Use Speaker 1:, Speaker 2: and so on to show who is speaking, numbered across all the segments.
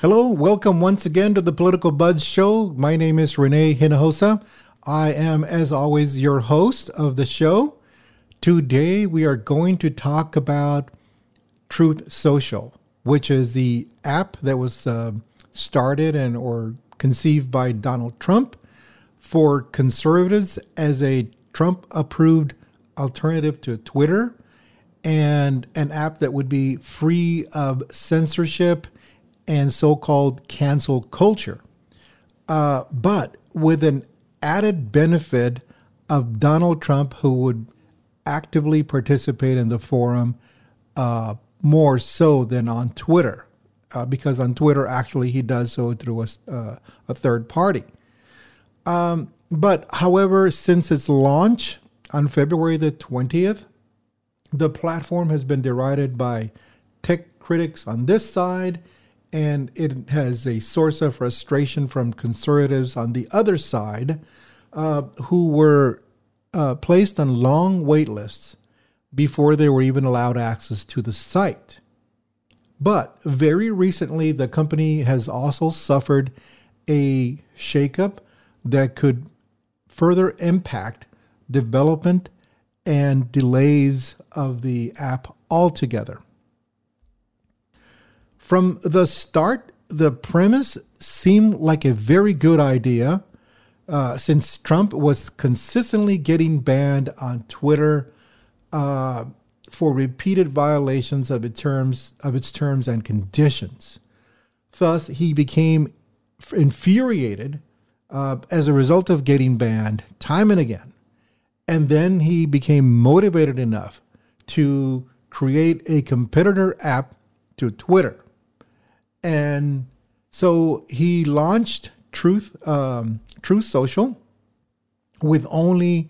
Speaker 1: Hello, welcome once again to the Political Buzz Show. My name is Rene Hinojosa. I am, as always, your host of the show. Today, we are going to talk about Truth Social, which is the app that was uh, started and or conceived by Donald Trump for conservatives as a Trump-approved alternative to Twitter, and an app that would be free of censorship and so called cancel culture. Uh, but with an added benefit of Donald Trump, who would actively participate in the forum uh, more so than on Twitter, uh, because on Twitter, actually, he does so through a, uh, a third party. Um, but however, since its launch on February the 20th, the platform has been derided by tech critics on this side and it has a source of frustration from conservatives on the other side uh, who were uh, placed on long wait lists before they were even allowed access to the site. But very recently, the company has also suffered a shakeup that could further impact development and delays of the app altogether. From the start, the premise seemed like a very good idea uh, since Trump was consistently getting banned on Twitter uh, for repeated violations of its terms of its terms and conditions. Thus, he became infuriated uh, as a result of getting banned time and again, and then he became motivated enough to create a competitor app to Twitter and so he launched Truth um, Truth Social with only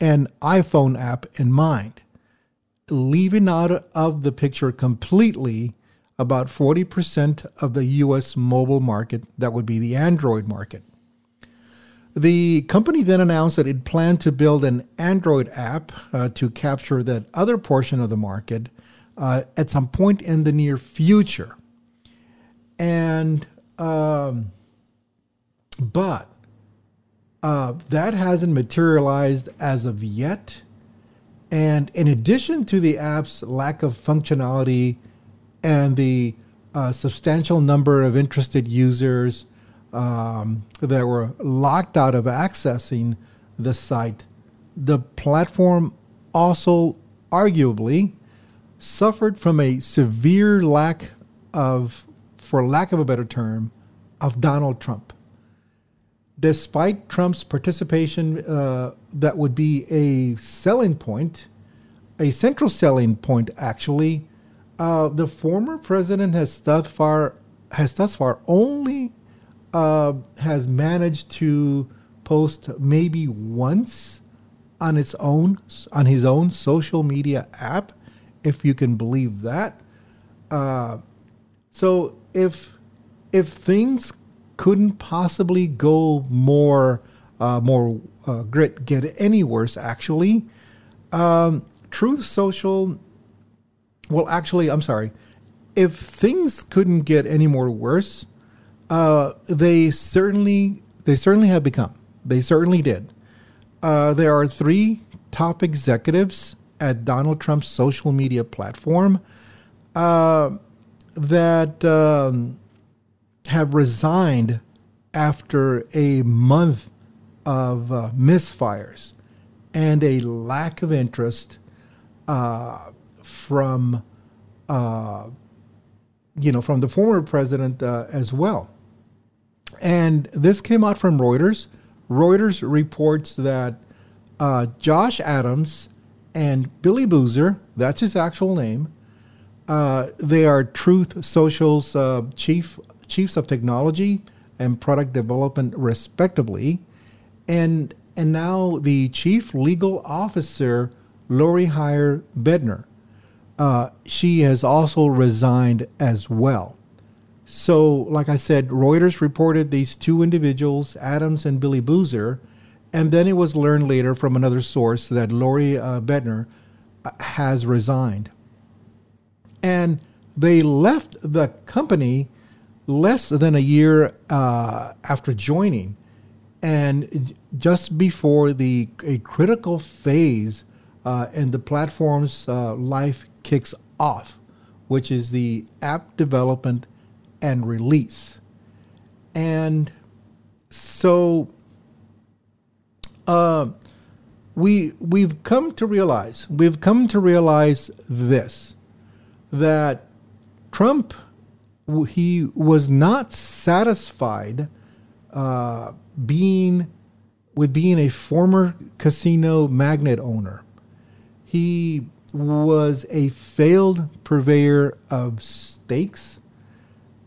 Speaker 1: an iPhone app in mind, leaving out of the picture completely about 40% of the US mobile market, that would be the Android market. The company then announced that it planned to build an Android app uh, to capture that other portion of the market uh, at some point in the near future and um, but uh, that hasn't materialized as of yet. And in addition to the app's lack of functionality and the uh, substantial number of interested users um, that were locked out of accessing the site, the platform also arguably suffered from a severe lack of for lack of a better term, of Donald Trump. Despite Trump's participation, uh, that would be a selling point, a central selling point, actually. Uh, the former president has thus far has thus far only uh, has managed to post maybe once on its own on his own social media app, if you can believe that. Uh, so if if things couldn't possibly go more uh, more uh, grit get any worse actually um, truth social well actually i'm sorry if things couldn't get any more worse uh, they certainly they certainly have become. They certainly did. Uh, there are three top executives at donald trump's social media platform. Uh, that um, have resigned after a month of uh, misfires and a lack of interest uh, from uh, you know from the former president uh, as well. And this came out from Reuters. Reuters reports that uh, Josh Adams and Billy Boozer, that's his actual name, uh, they are Truth Social's uh, chief chiefs of technology and product development, respectively, and and now the chief legal officer, Lori Heyer Bednar. Uh, she has also resigned as well. So, like I said, Reuters reported these two individuals, Adams and Billy Boozer, and then it was learned later from another source that Lori uh, Bednar uh, has resigned and they left the company less than a year uh, after joining, and just before the a critical phase uh, in the platform's uh, life kicks off, which is the app development and release. And so uh, we we've come to realize we've come to realize this that Trump he was not satisfied uh, being with being a former casino magnet owner. He was a failed purveyor of steaks.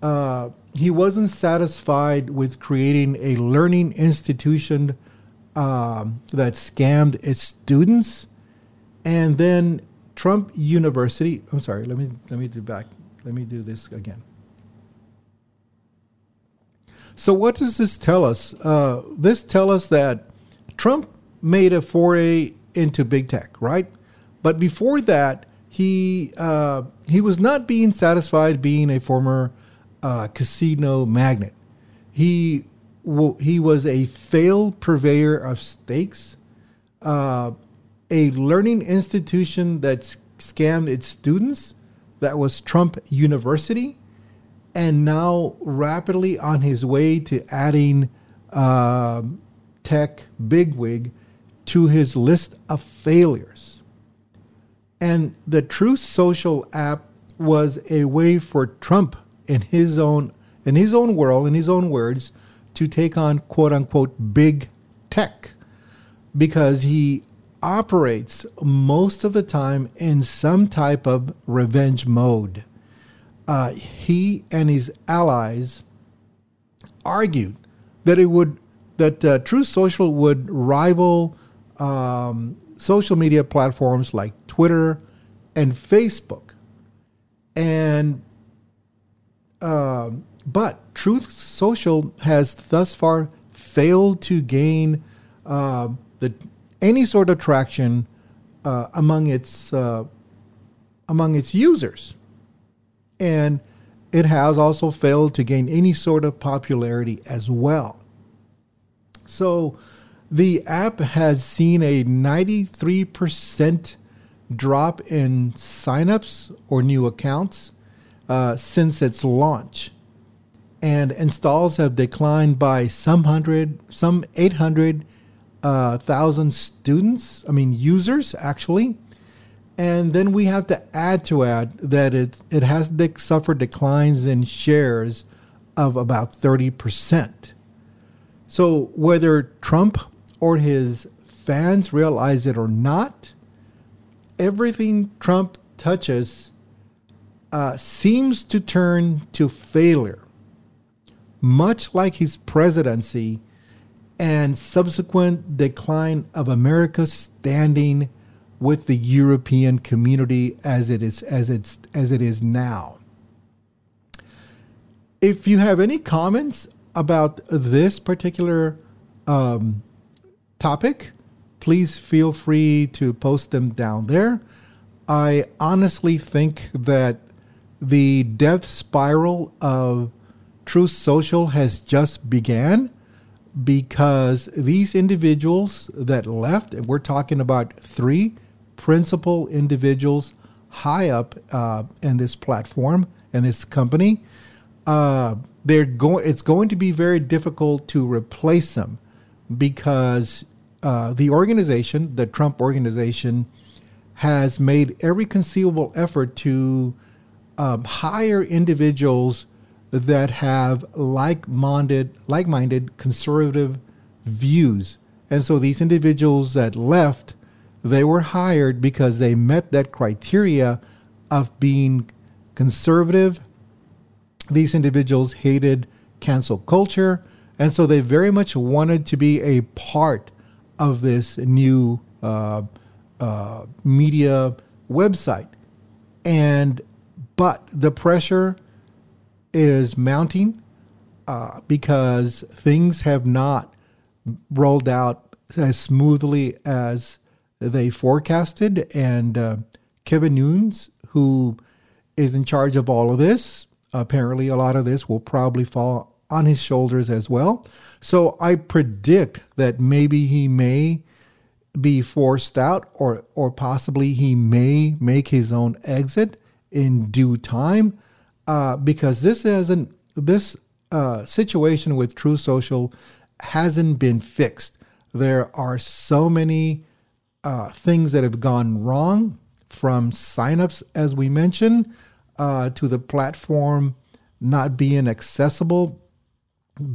Speaker 1: Uh, he wasn't satisfied with creating a learning institution um, that scammed its students, and then Trump University. I'm sorry. Let me let me do back. Let me do this again. So what does this tell us? Uh, this tell us that Trump made a foray into big tech, right? But before that, he uh, he was not being satisfied being a former uh, casino magnate. He he was a failed purveyor of steaks, uh, a learning institution that scammed its students. That was Trump University, and now rapidly on his way to adding uh, tech bigwig to his list of failures. And the True Social app was a way for Trump in his own in his own world, in his own words, to take on quote unquote big tech because he operates most of the time in some type of revenge mode. Uh, he and his allies argued that it would that uh, Truth Social would rival um, social media platforms like Twitter and Facebook, and um, but Truth Social has thus far failed to gain uh, the any sort of traction uh, among its uh, among its users, and it has also failed to gain any sort of popularity as well. So, the app has seen a 93% drop in signups or new accounts uh, since its launch and installs have declined by some hundred, some 800 uh, thousand students, I mean users actually. And then we have to add to add that it, it has suffered declines in shares of about 30%. So whether Trump or his fans realize it or not, everything Trump touches uh, seems to turn to failure much like his presidency and subsequent decline of America's standing with the European community as it is as it's as it is now. If you have any comments about this particular um, topic, please feel free to post them down there. I honestly think that the death spiral of True Social has just began because these individuals that left, and we're talking about three principal individuals high up uh, in this platform and this company, uh, they're going. It's going to be very difficult to replace them because uh, the organization, the Trump organization, has made every conceivable effort to um, hire individuals that have like-minded, like-minded conservative views. And so these individuals that left, they were hired because they met that criteria of being conservative. These individuals hated cancel culture, and so they very much wanted to be a part of this new uh, uh, media website. And but the pressure is mounting uh, because things have not rolled out as smoothly as they forecasted. And uh, Devin Nunes, who is in charge of all of this, apparently a lot of this will probably fall on his shoulders as well. So I predict that maybe he may be forced out or or possibly he may make his own exit in due time uh, because this hasn't this uh, situation with True Social hasn't been fixed. There are so many uh, things that have gone wrong from signups, as we mentioned, uh, to the platform not being accessible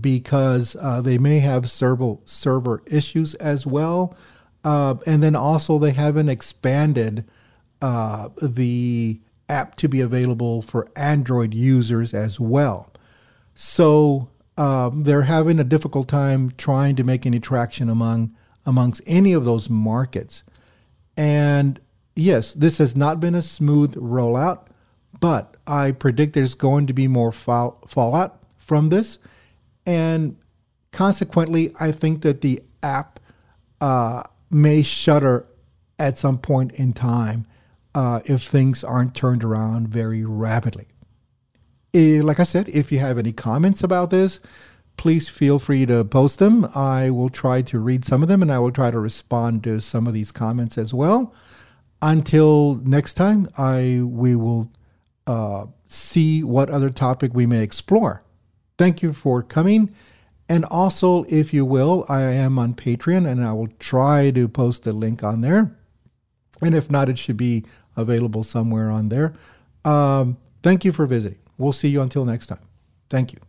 Speaker 1: because uh, they may have server server issues as well, uh, and then also they haven't expanded the app to be available for Android users as well. So um, they're having a difficult time trying to make any traction among amongst any of those markets. And yes, this has not been a smooth rollout, but I predict there's going to be more fall, fallout from this. And consequently, I think that the app uh, may shutter at some point in time uh, if things aren't turned around very rapidly. Eh, like I said, if you have any comments about this, please feel free to post them. I will try to read some of them and I will try to respond to some of these comments as well. Until next time, I we will uh, see what other topic we may explore. Thank you for coming. And also, if you will, I am on Patreon and I will try to post a link on there. And if not, it should be available somewhere on there. Um, thank you for visiting. We'll see you until next time. Thank you.